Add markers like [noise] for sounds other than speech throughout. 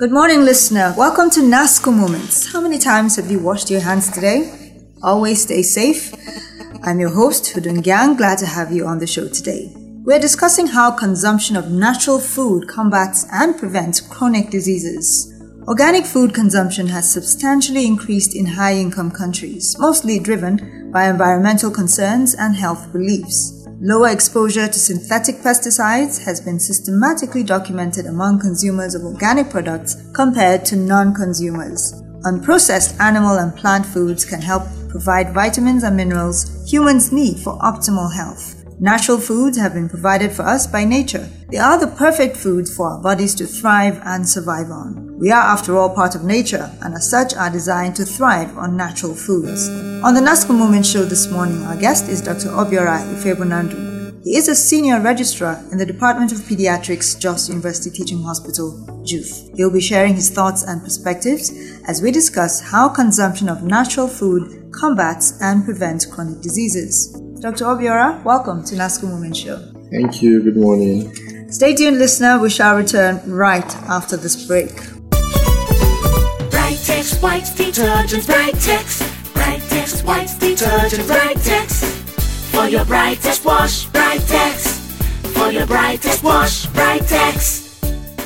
Good morning, listener. Welcome to NASCO Moments. How many times have you washed your hands today? Always stay safe. I'm your host, Hudun Gyang. Glad to have you on the show today. We're discussing how consumption of natural food combats and prevents chronic diseases. Organic food consumption has substantially increased in high income countries, mostly driven by environmental concerns and health beliefs. Lower exposure to synthetic pesticides has been systematically documented among consumers of organic products compared to non consumers. Unprocessed animal and plant foods can help provide vitamins and minerals humans need for optimal health. Natural foods have been provided for us by nature. They are the perfect foods for our bodies to thrive and survive on. We are, after all, part of nature and as such are designed to thrive on natural foods. On the NASCO Moment show this morning, our guest is Dr. Obiora Ifebunandu. He is a senior registrar in the Department of Pediatrics, Jos University Teaching Hospital, JUTH. He'll be sharing his thoughts and perspectives as we discuss how consumption of natural food combats and prevents chronic diseases. Dr. Obiora, welcome to NASCO Moment Show. Thank you. Good morning. Stay tuned, listener. We shall return right after this break. Brightex white detergent, Brightex. Brightex white detergent, Brightex. For your brightest wash, Brightex. For your brightest wash, Brightex.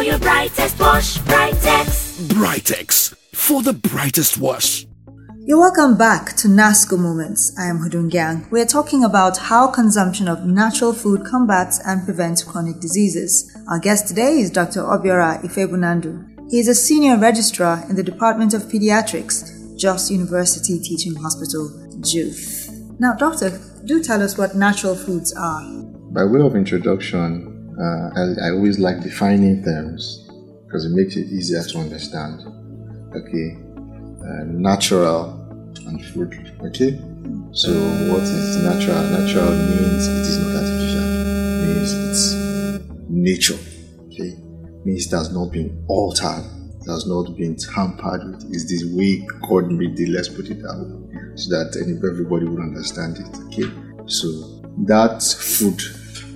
For your brightest wash, Brightex. Brightex for the brightest wash. You're welcome back to NASCO Moments. I am Hudun Gyang. We're talking about how consumption of natural food combats and prevents chronic diseases. Our guest today is Dr. Obiora Ifebunandu. He is a senior registrar in the Department of Pediatrics, Jos University Teaching Hospital, JUTH. Now, doctor, do tell us what natural foods are. By way of introduction, I, I, always like defining terms because it makes it easier to understand. Okay, uh, natural and food. Okay, so what is natural? Natural means it is not artificial. Means it's nature. Okay, means it has not been altered. It has not been tampered with. It's this way God made it. Let's put it that way, so that everybody will understand it. Okay, so that food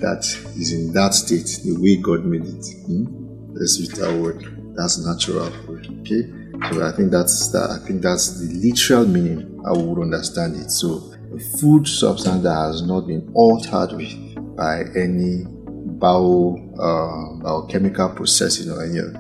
that is in that state, the way God made it. Hmm? Let's use that word. That's natural food. Okay. So I think that's that. I think that's the literal meaning. I would understand it. So a food substance that has not been altered with by any bio uh, biochemical processing or any it.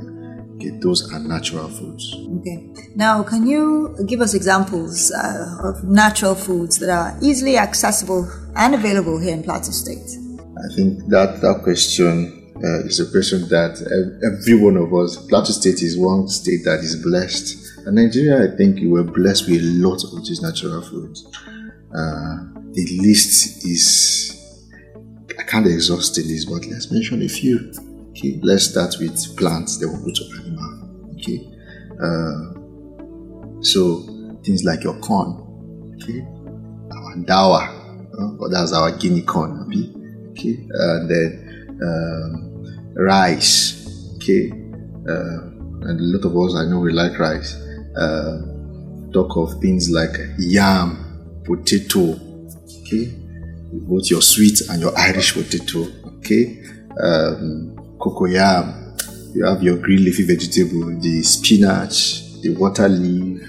Okay, those are natural foods. Okay. Now, can you give us examples uh, of natural foods that are easily accessible and available here in Plateau State? I think that that question uh, is a question that every one of us, Plateau State is one state that is blessed. And Nigeria, I think, we were blessed with a lot of these natural foods. Uh, the list is, I can't exhaust the list, but let's mention a few. Okay, let's start with plants, then we'll go to animal. Okay, uh, so things like your corn, okay, our dawa, uh, that's our guinea corn, okay? Okay, and then um, rice, okay, uh, and a lot of us I know we like rice. Uh, talk of things like yam, potato, okay, both your sweet and your Irish potato, okay, um, cocoyam. You have your green leafy vegetable, the spinach, the water leaf,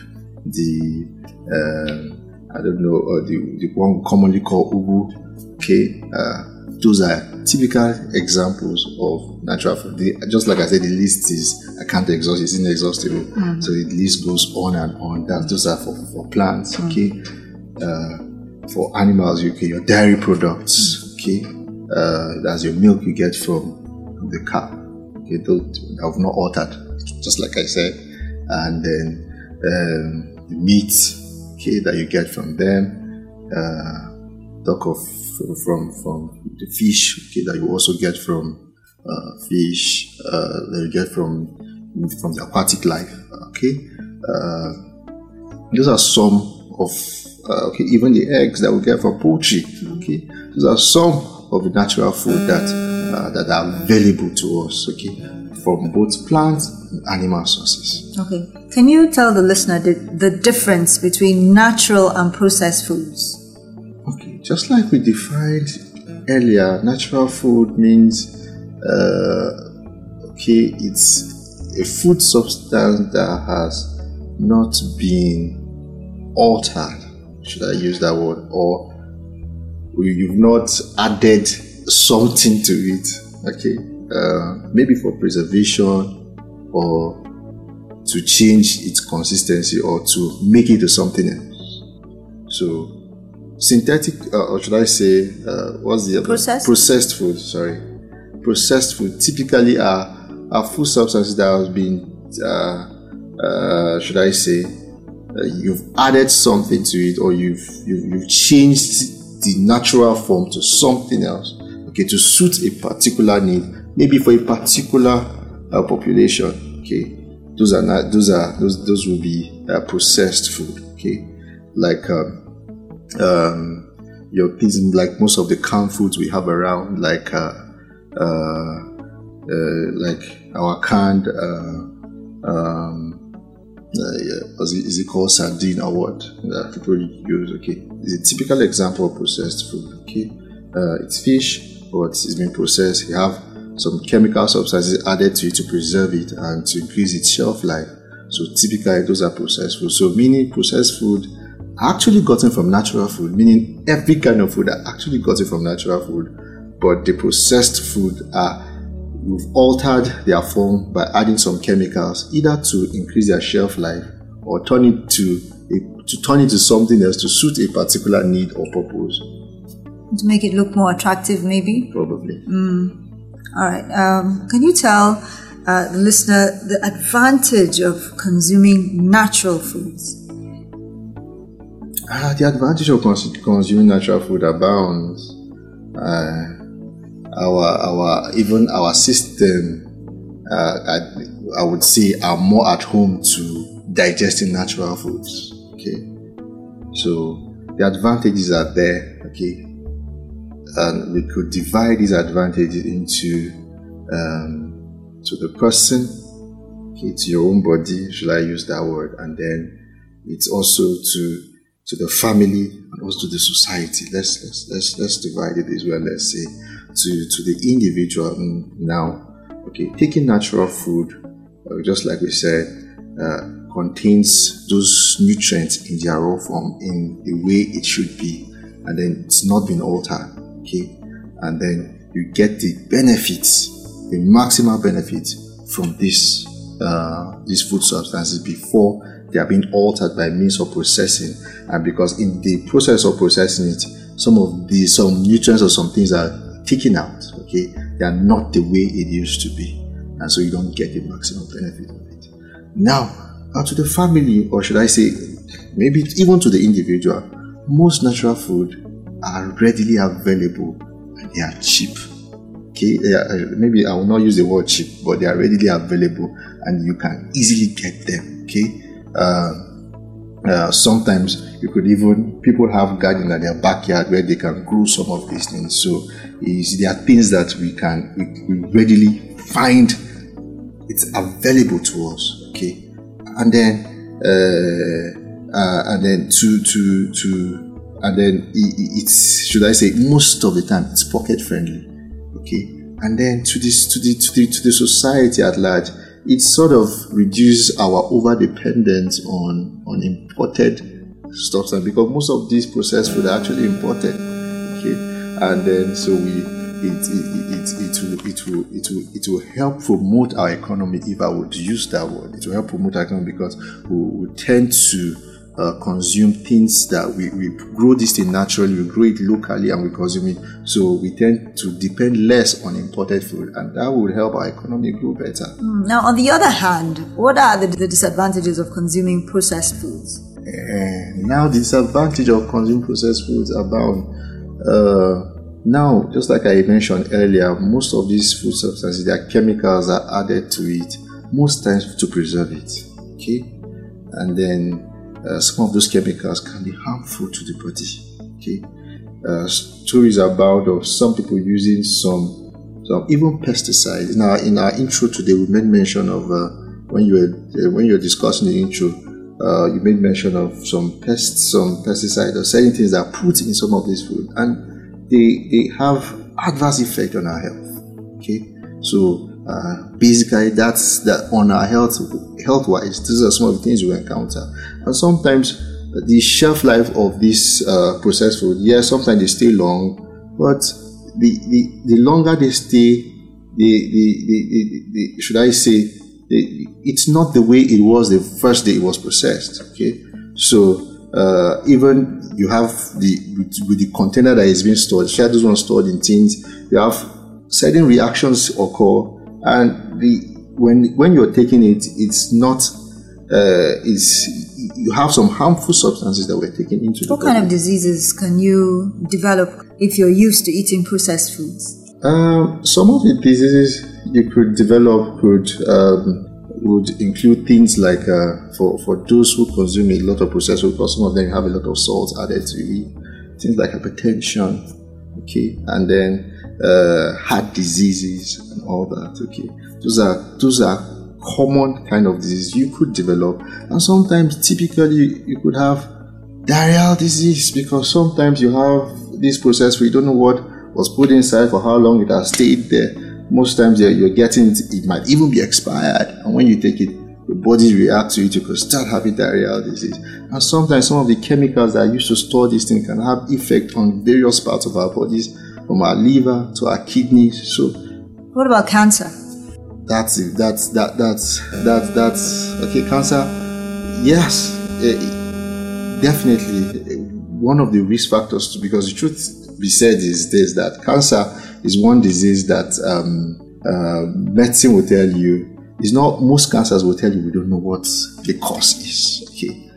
the um, I don't know, uh, the, the one commonly called ugu, okay. Uh, those are typical examples of natural food. Just like I said, the list is I can't exhaust; it's inexhaustible. Mm-hmm. So the list goes on and on. That those are for, for plants, mm-hmm. okay. Uh, for animals, okay, your dairy products, okay. Uh, that's your milk you get from, from the cow. Okay, those have not altered, just like I said, and then um, the meat, okay, that you get from them. Uh, talk of from from the fish okay, that you also get from uh, fish uh, that you get from from the aquatic life. Okay, uh, those are some of uh, okay even the eggs that we get from poultry. Okay, those are some of the natural food that uh, that are available to us. Okay, from both plants and animal sources. Okay. Can you tell the listener the, the difference between natural and processed foods? Just like we defined earlier, natural food means uh, okay, it's a food substance that has not been altered. Should I use that word? Or you've not added something to it. Okay, uh, maybe for preservation or to change its consistency or to make it to something else. So synthetic, uh, or should I say, uh, what's the other? Processed? Processed food. Sorry, processed food typically are are food substances that have been, uh, uh, should I say, uh, you've added something to it, or you've, you've you've changed the natural form to something else. Okay, to suit a particular need, maybe for a particular uh, population. Okay, those are not those are those those will be uh, processed food. Okay, like. Um, um, your things like most of the canned foods we have around, like uh, uh, uh, like our canned, uh, um, uh, is, it, called sardine or what that people use? Okay, it's a typical example of processed food. Okay, it's fish, but it's been processed. You have some chemical substances added to it to preserve it and to increase its shelf life. So typically, those are processed food. So meaning processed food actually gotten from natural food, meaning every kind of food are actually gotten from natural food, but the processed food are we've altered their form by adding some chemicals, either to increase their shelf life or turn it to a, to turn it to something else to suit a particular need or purpose. To make it look more attractive, maybe? Probably. All right. Um, can you tell uh, the listener the advantage of consuming natural foods? Uh, the advantage of cons- consuming natural food abounds. Uh, our our even our system, uh, I, I would say, are more at home to digesting natural foods. Okay, so the advantages are there. Okay, and we could divide these advantages into um, to the person, okay, to your own body. Should I use that word? And then it's also to to the family and also to the society. Let's let's let's let's divide it as well. Let's say to to the individual now. Okay, taking natural food, uh, just like we said, uh, contains those nutrients in their raw form in the way it should be, and then it's not been altered. Okay, and then you get the benefits, the maximal benefits from this uh, these food substances before they are being altered by means of processing. And because in the process of processing it some of the some nutrients or some things are taken out okay? They are not the way it used to be. And so you don't get the maximum benefit of it. Now to the family or should i say maybe even to the individual most natural food are readily available and they are cheap. Okay? Yeah, uh, maybe i will not use the word cheap but they are readily available and you can easily get them okay uh, uh, sometimes you could even people have garden at their backyard where they can grow some of these things. So is there are things that we can we, we readily find it's available to us okay? And then uh, uh, and then to to to and then it, it's should i say most of the time it's pocket friendly okay? And then to this to the to the to the society at large it sort of reduces our over dependence on on imported stuff because most of these processed food are actually imported okay? And then so we it it, it, it, will, it will it will it will help promote our economy if I would use that word. It will help promote our economy because we, we tend to uh, consume things that we, we grow this thing naturally, we grow it locally and we consume it. So we tend to depend less on imported food and that would help our economy grow better. Now, on the other hand, what are the, the disadvantages of consuming processed foods? And now the disadvantage of consuming processed foods abound. Uh, now, just like I mentioned earlier, most of these food substances, their chemicals are added to it. most times to preserve it. Okay, and then uh, some of those chemicals can be harmful to the body. Okay, uh, stories about of some people using some some even pesticides. In our in our intro today, we made mention of uh, when you were uh, when you were discussing the intro. Uh, you made mention of some pests, some pesticides, or certain things that are put in some of this food, and they they have adverse effect on our health. Okay, so uh, basically that's that on our health health wise these are some of the things we encounter. And sometimes the shelf life of this uh, processed food yes sometimes they stay long but the the, the longer they stay the the, the, the, should i say the, it's not the way it was the first day it was processed okay? So uh, even you have the with, with, the container that is being stored share those ones stored in tins you have certain reactions occur and the when when you're taking it, it's not uh, it's you have some harmful substances that we're taking into what kind of diseases can you develop if you're used to eating processed foods? Um, some of the diseases you could develop could um, would include things like uh, for for those who consume a lot of processed food, because some of them have a lot of salt added to it, things like hypertension, okay, and then uh, heart diseases and all that. Okay, those are those are common kind of disease you could develop, and sometimes typically you could have diarrheal disease because sometimes you have this process where you don't know what was put inside for how long it has stayed there. Most times you're getting it, it might even be expired, and when you take it, your body reacts to it, you could start having diarrheal disease. And sometimes some of the chemicals that are used to store these things can have effect on various parts of our bodies from our liver to our kidneys. So, what about cancer? That's it. That's that. That's that. That's okay. Cancer. Yes, eh, definitely one of the risk factors. To, because the truth be said is this: that cancer is one disease that um, uh, medicine will tell you is not. Most cancers will tell you we don't know what the cause is. Okay,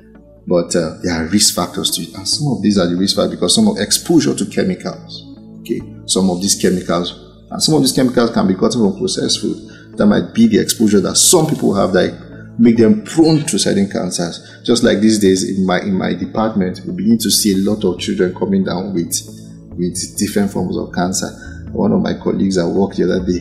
but uh, there are risk factors to it, and some of these are the risk factors because some of exposure to chemicals okay, some of these chemicals. And some of these chemicals can be gotten from processed food. That might be the exposure that some people have that make them prone to certain cancers. Just like these days in my in my department, we begin to see a lot of children coming down with with different forms of cancer. One of my colleagues at work the other day,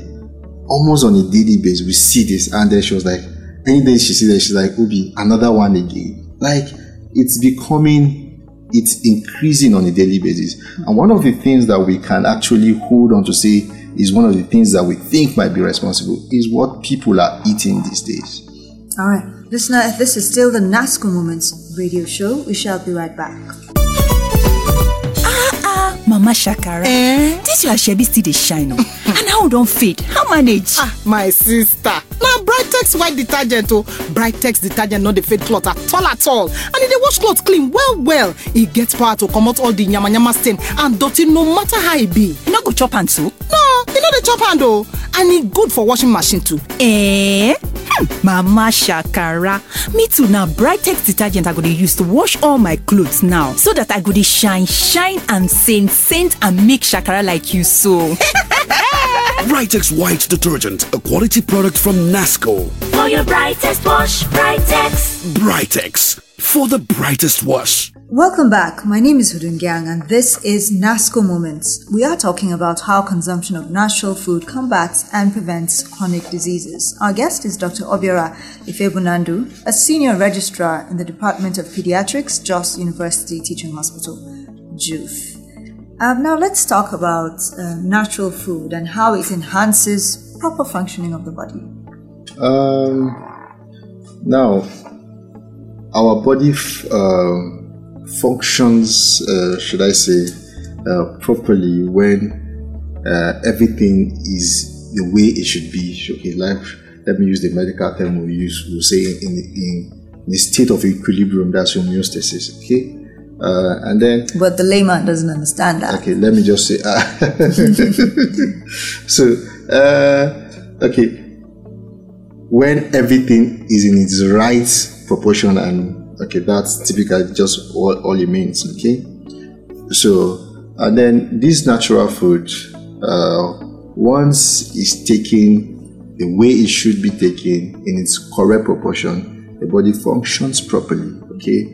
almost on a daily basis, we see this, and then she was like, any day she sees, it, she's like, Ubi, another one again. Like it's becoming it's increasing on a daily basis. And one of the things that we can actually hold on to say is one of the things that we think might be responsible is what people are eating these days. All right. Listener, if this is still the NASCO Moments radio show. We shall be right back. Ah, ah, Mama Shakara. Eh? This your Shebi still dey shine. And how don't fade? How manage? Ah, my sister. Na Brightex white detergent o. Brightex detergent no dey fade cloth at all at all. And e dey wash cloth clean well well. E get power to comot all the yamayama stain and dirty no matter how e be. You no go chop am too? No, e no dey chop hand o. And e good for washing machine too. Eh? Hmm, Mama Shakara. Me too na Brightex detergent I go dey use to wash all my clothes now so that I go dey shine shine and saint saint and make Shakara like you so. [laughs] Brightex White Detergent, a quality product from Nasco. For your brightest wash, Brightex. Brightex, for the brightest wash. Welcome back. My name is Hudun Gyang and this is NASCO Moments. We are talking about how consumption of natural food combats and prevents chronic diseases. Our guest is Dr. Obiora Ifebunandu, a senior registrar in the Department of Pediatrics, Jos University Teaching Hospital, JUTH. Um, now let's talk about uh, natural food and how it enhances proper functioning of the body. Um, now, our body f- um functions, uh, should I say, uh, properly when uh, everything is the way it should be. Okay, let me use the medical term we use. We'll say in in, in a state of equilibrium. That's homeostasis. Okay, uh, and then But the layman doesn't understand that. Okay, let me just say. Uh, [laughs] so, uh, okay, when everything is in its right proportion, and okay, that's typically just all, all it means. Okay, so and then this natural food, uh, once is taken the way it should be taken in its correct proportion, the body functions properly. Okay.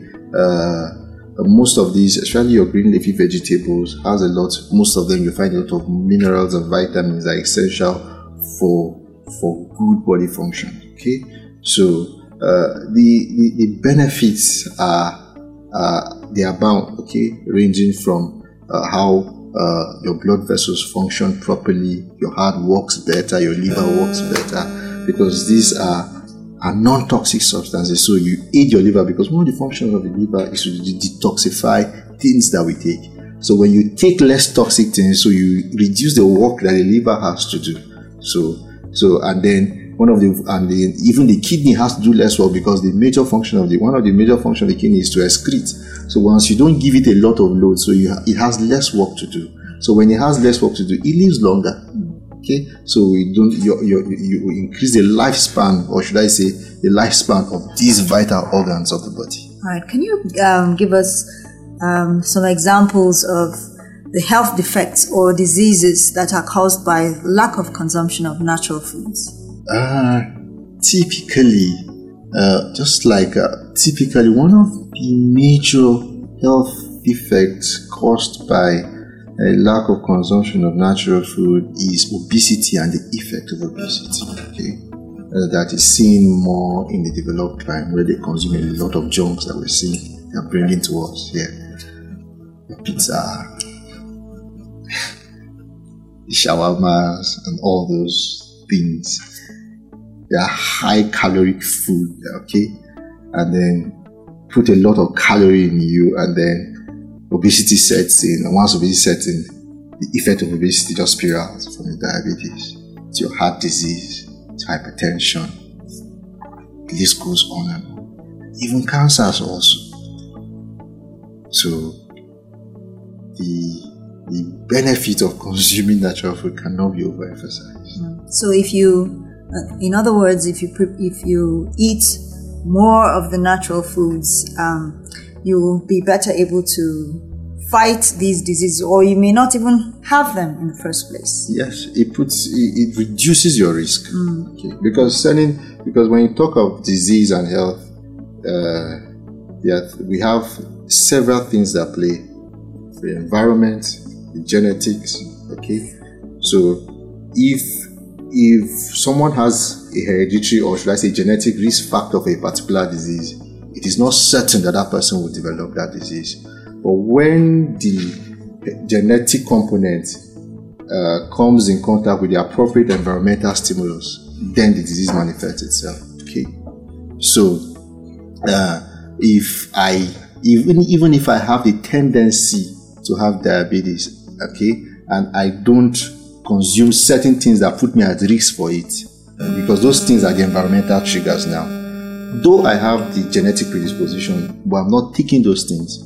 Uh, most of these, especially your green leafy vegetables, has a lot. Most of them you find a lot of minerals and vitamins that are essential for for good body function. Okay, so uh, the, the the benefits are uh, they are bound. Okay, ranging from uh, how uh, your blood vessels function properly, your heart works better, your liver works better, because these are are non-toxic substances. So you aid your liver because one of the functions of the liver is to detoxify things that we take. So when you take less toxic things, so you reduce the work that the liver has to do. So so and then one of the and the, even the kidney has to do less work because the major function of the one of the major function of the kidney is to excrete. So once you don't give it a lot of load, so you it has less work to do. So when it has less work to do, it lives longer. Okay, so we don't you, you, you increase the lifespan, or should I say, the lifespan of these vital organs of the body. All right, can you um, give us um, some examples of the health defects or diseases that are caused by lack of consumption of natural foods? Uh, typically, uh, just like uh, typically, one of the major health defects caused by a lack of consumption of natural food is obesity and the effect of obesity. Okay, uh, that is seen more in the developed time where they consume a lot of junks that we're seeing they're bringing to us here. The pizza, [laughs] the shawarmas, and all those things. They are high caloric food, okay, and then put a lot of calorie in you, and then obesity sets in, and once obesity sets in, the effect of obesity just spirals from your diabetes to your heart disease to hypertension. The list goes on and on. Even cancers also. So the the benefit of consuming natural food cannot be overemphasized. So if you, uh, in other words, if you pre- if you eat more of the natural foods, um, you will be better able to fight these diseases, or you may not even have them in the first place. Yes, it puts it, reduces your risk. Okay, because certain because when you talk of disease and health, uh, yeah, we have several things that play: the environment, the genetics. Okay, so if if someone has a hereditary or should I say genetic risk factor for a particular disease, it is not certain that that person will develop that disease. But when the genetic component uh, comes in contact with the appropriate environmental stimulus, then the disease manifests itself. Okay, so uh, if I even even if I have the tendency to have diabetes, okay, and I don't consume certain things that put me at risk for it, because those things are the environmental triggers now. Though I have the genetic predisposition, but I'm not taking those things,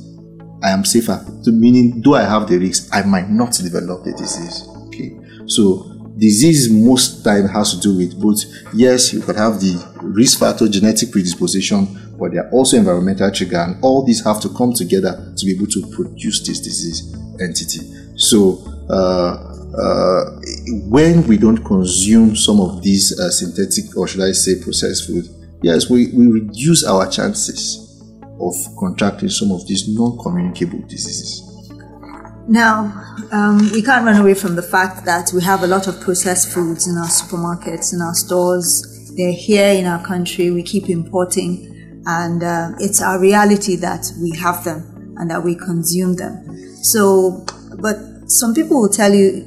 I am safer. So meaning, though I have the risk, I might not develop the disease. Okay, so disease most time has to do with both. Yes, you could have the risk factor, genetic predisposition, but there are also environmental trigger, and all these have to come together to be able to produce this disease entity. So. Uh, uh, when we don't consume some of these uh, synthetic or should I say processed food, yes, we, we reduce our chances of contracting some of these non-communicable diseases. Now, um, we can't run away from the fact that we have a lot of processed foods in our supermarkets, in our stores. They're here in our country. We keep importing, and uh, it's our reality that we have them and that we consume them. So, but some people will tell you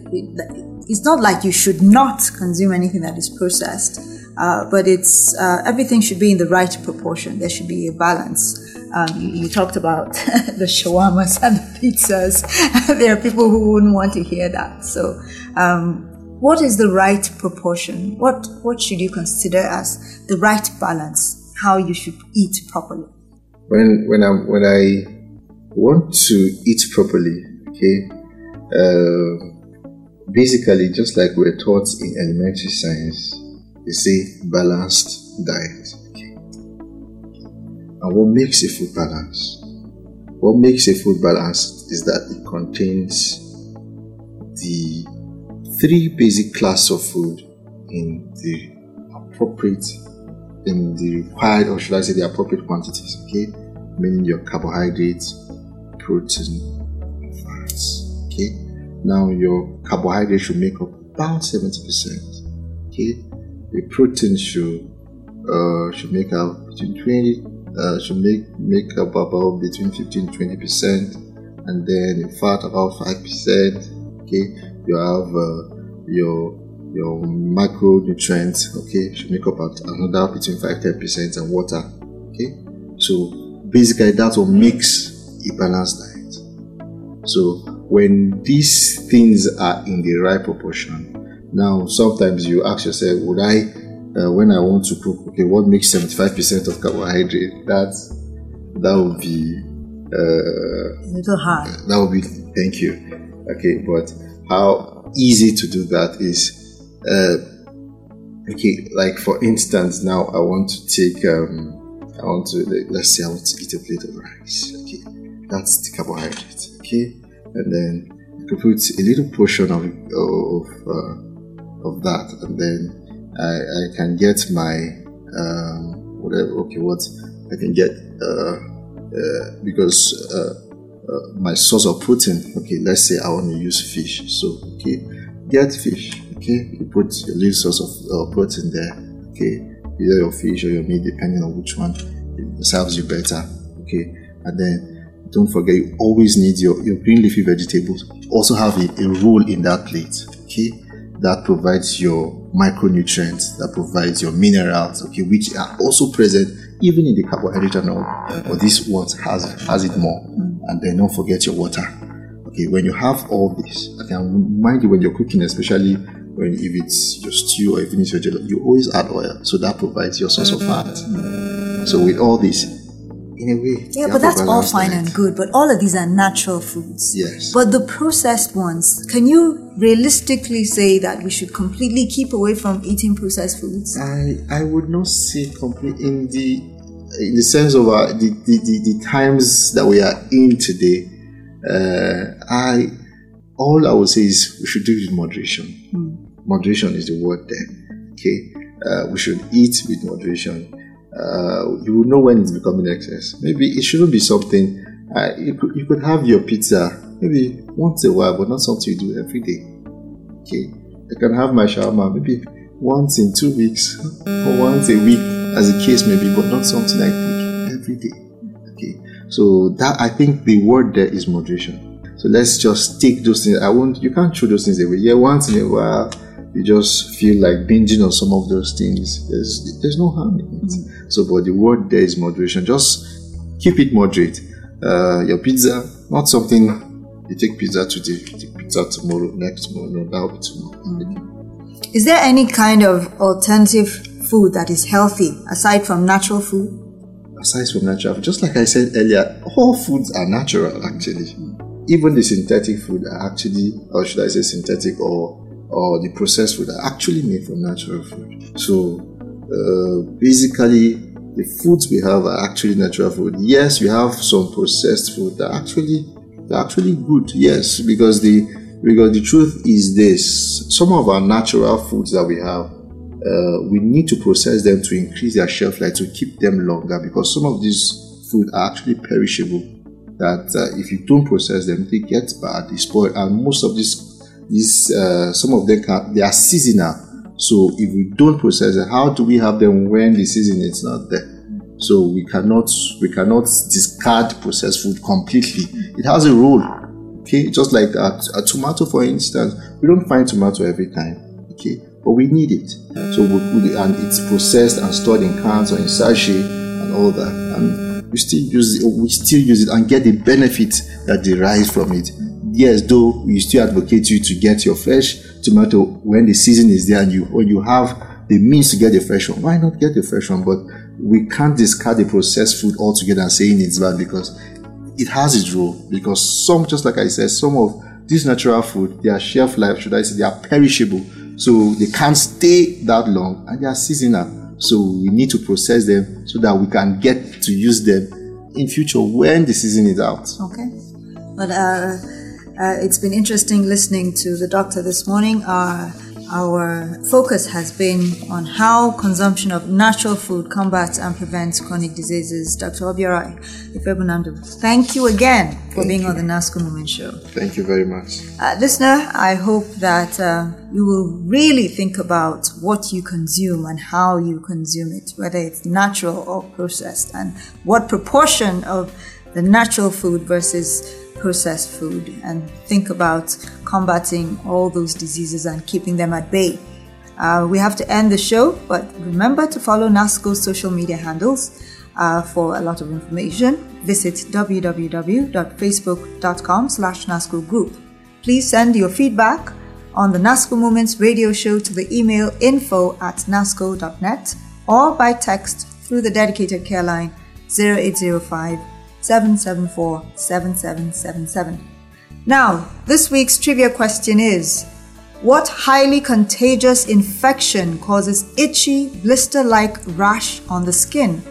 it's not like you should not consume anything that is processed, uh, but it's uh, everything should be in the right proportion. There should be a balance. Um, you, you talked about [laughs] the shawarmas and the pizzas. [laughs] there are people who wouldn't want to hear that. So, um, what is the right proportion? What what should you consider as the right balance? How you should eat properly? When when I when I want to eat properly, okay, uh, basically just like we're taught in elementary science, they say balanced diet. And what makes a food balanced? What makes a food balanced is that it contains the three basic class of food in the appropriate in the required, or should I say, the appropriate quantities. Okay, meaning your carbohydrates, protein, fats. Okay, now your carbohydrates should make up about seventy percent. Okay, the protein should uh, should make up between twenty uh, should make make up about between 15 20 percent and then fat about 5 percent okay? You have uh, your your micronutrients okay? Should make up at another between 5 10 percent and water okay? So basically that's what makes a balanced diet. So when these things are in the right proportion now sometimes you ask yourself would i uh, when i want to cook okay what makes 75 percent of carbohydrate? That that would be uh, A little hard. that would be thank you. Okay but how easy to do that is uh, okay like for instance now i want to take um i want to let's say i want to eat a plate of rice okay? That's the carbohydrate okay? And then i could put a little portion of of uh, of that and then i i can get my um whatever okay what i can get uh, uh because uh uh, my source of protein. Okay, let's say I want to use fish. So, okay, get fish. Okay, you put a little source of uh, protein there. Okay, either your fish or your meat, depending on which one it serves you better. Okay, and then don't forget you always need your, your green leafy vegetables. Also have a, a role in that plate. Okay, that provides your micronutrients, that provides your minerals. Okay, which are also present even in the carbohydrate and all. But this one has has it more. And then don't forget your water. Okay, when you have all this, I can remind you when you're cooking, especially when if it's your stew or even it's your jollof, you always add oil. So that provides your source of fat. Mm-hmm. So with all this, in a way, Yeah, but that's all fine diet. and good. But all of these are natural foods. Yes. But the processed ones, can you realistically say that we should completely keep away from eating processed foods? I I would not say complete in the in the sense of uh, the, the, the, the times that we are in today. Uh, I all I would say is we should do it with moderation. Moderation is the word there. Okay, uh, we should eat with moderation. Uh, you will know when it's becoming excess. Maybe it shouldn't be something. Uh, you could you could have your pizza maybe once in a while, but not something you do every day. Okay, I can have my shawarma maybe once in two weeks or once a week, as the case may be, but not something I take every day. Okay, so that I think the word there is moderation. So let's just take those things. I won't. You can't throw those things away. Yeah, once in a while, you just feel like binging on some of those things. There's there's no harm in it. Mm. So, but the word there is moderation. Just keep it moderate. Uh, your pizza, not something you take pizza today, you take pizza tomorrow, next tomorrow, no, that'll be tomorrow. Mm. Is there any kind of alternative food that is healthy aside from natural food? aside from natural food, just like I said earlier, all foods are natural actually. Mm. Even the synthetic food are actually, or should I say synthetic or or the processed food are actually made from natural food. So uh, basically the foods we have are actually natural food. Yes, we have some processed food that actually they're actually good. Yes, because the because the truth is this: some of our natural foods that we have uh, we need to process them to increase their shelf life to keep them longer because some of these food are actually perishable that uh, if you don't process them they get bad they spoil and most of these these uh, some of them can, they are seasonal. So if we don't process it, how do we have them when the season is not there? So we cannot we cannot discard processed food completely. It has a role okay? Just like a, a tomato for instance. We don't find tomato every time okay? But we need it. So we, we, and it's processed and stored in cans or in sachet and all that. And we still use it we still use it and get the benefit that derives from it yes though we still advocate you to get your fresh tomato when the season is there and you when you have the means to get the fresh one. Why not get the fresh one? But we can't discard the processed food altogether and saying it's bad because it has its role. Because some just like i said some of this natural food their shelf life should i say they are perishable. So they can't stay that long and they are seasonal. So we need to process them so that we can get to use them in future when the season is out. Okay. But uh, uh, it's been interesting listening to the doctor this morning. Our, our focus has been on how consumption of natural food combats and prevents chronic diseases. Dr. Obiora Ifebunandu, thank you again for Thank being you. on the NASCO Moment Show. Thank you very much. Uh, listener, I hope that uh, you will really think about what you consume and how you consume it, whether it's natural or processed, and what proportion of the natural food versus processed food, and think about combating all those diseases and keeping them at bay. Uh, we have to end the show, but remember to follow NASCO's social media handles uh, for a lot of information. Visit www.facebook.com slash NASCO group. Please send your feedback on the NASCO Moments radio show to the email info at nasco.net or by text through the dedicated care line 0805 774 7777. Now, this week's trivia question is What highly contagious infection causes itchy, blister like rash on the skin?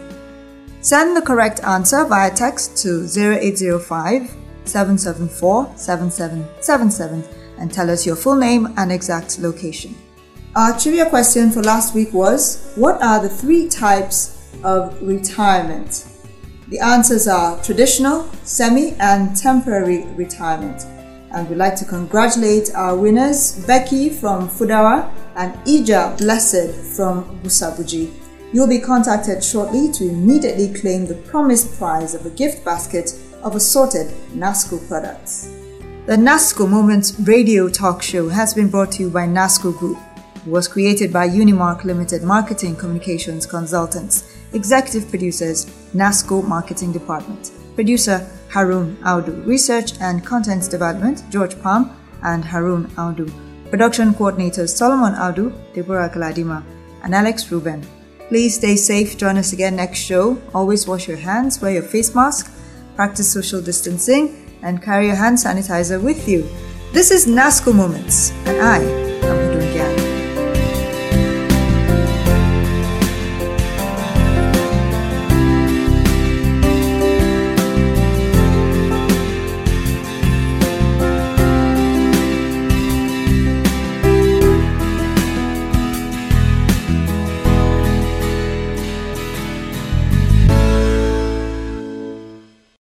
Send the correct answer via text to 0805 774 7777 and tell us your full name and exact location. Our trivia question for last week was What are the three types of retirement? The answers are traditional, semi, and temporary retirement. And we'd like to congratulate our winners Becky from Fudawa and Ija Blessed from Busabuji. You'll be contacted shortly to immediately claim the promised prize of a gift basket of assorted NASCO products. The NASCO Moments radio talk show has been brought to you by NASCO Group. It was created by Unimark Limited Marketing Communications Consultants. Executive producers, NASCO Marketing Department. Producer Harun Audu. Research and Contents Development, George Palm and Harun Audu. Production coordinators Solomon Audu, Deborah Kaladima, and Alex Ruben. Please stay safe. Join us again next show. Always wash your hands, wear your face mask, practice social distancing, and carry your hand sanitizer with you. This is NASCO Moments, and I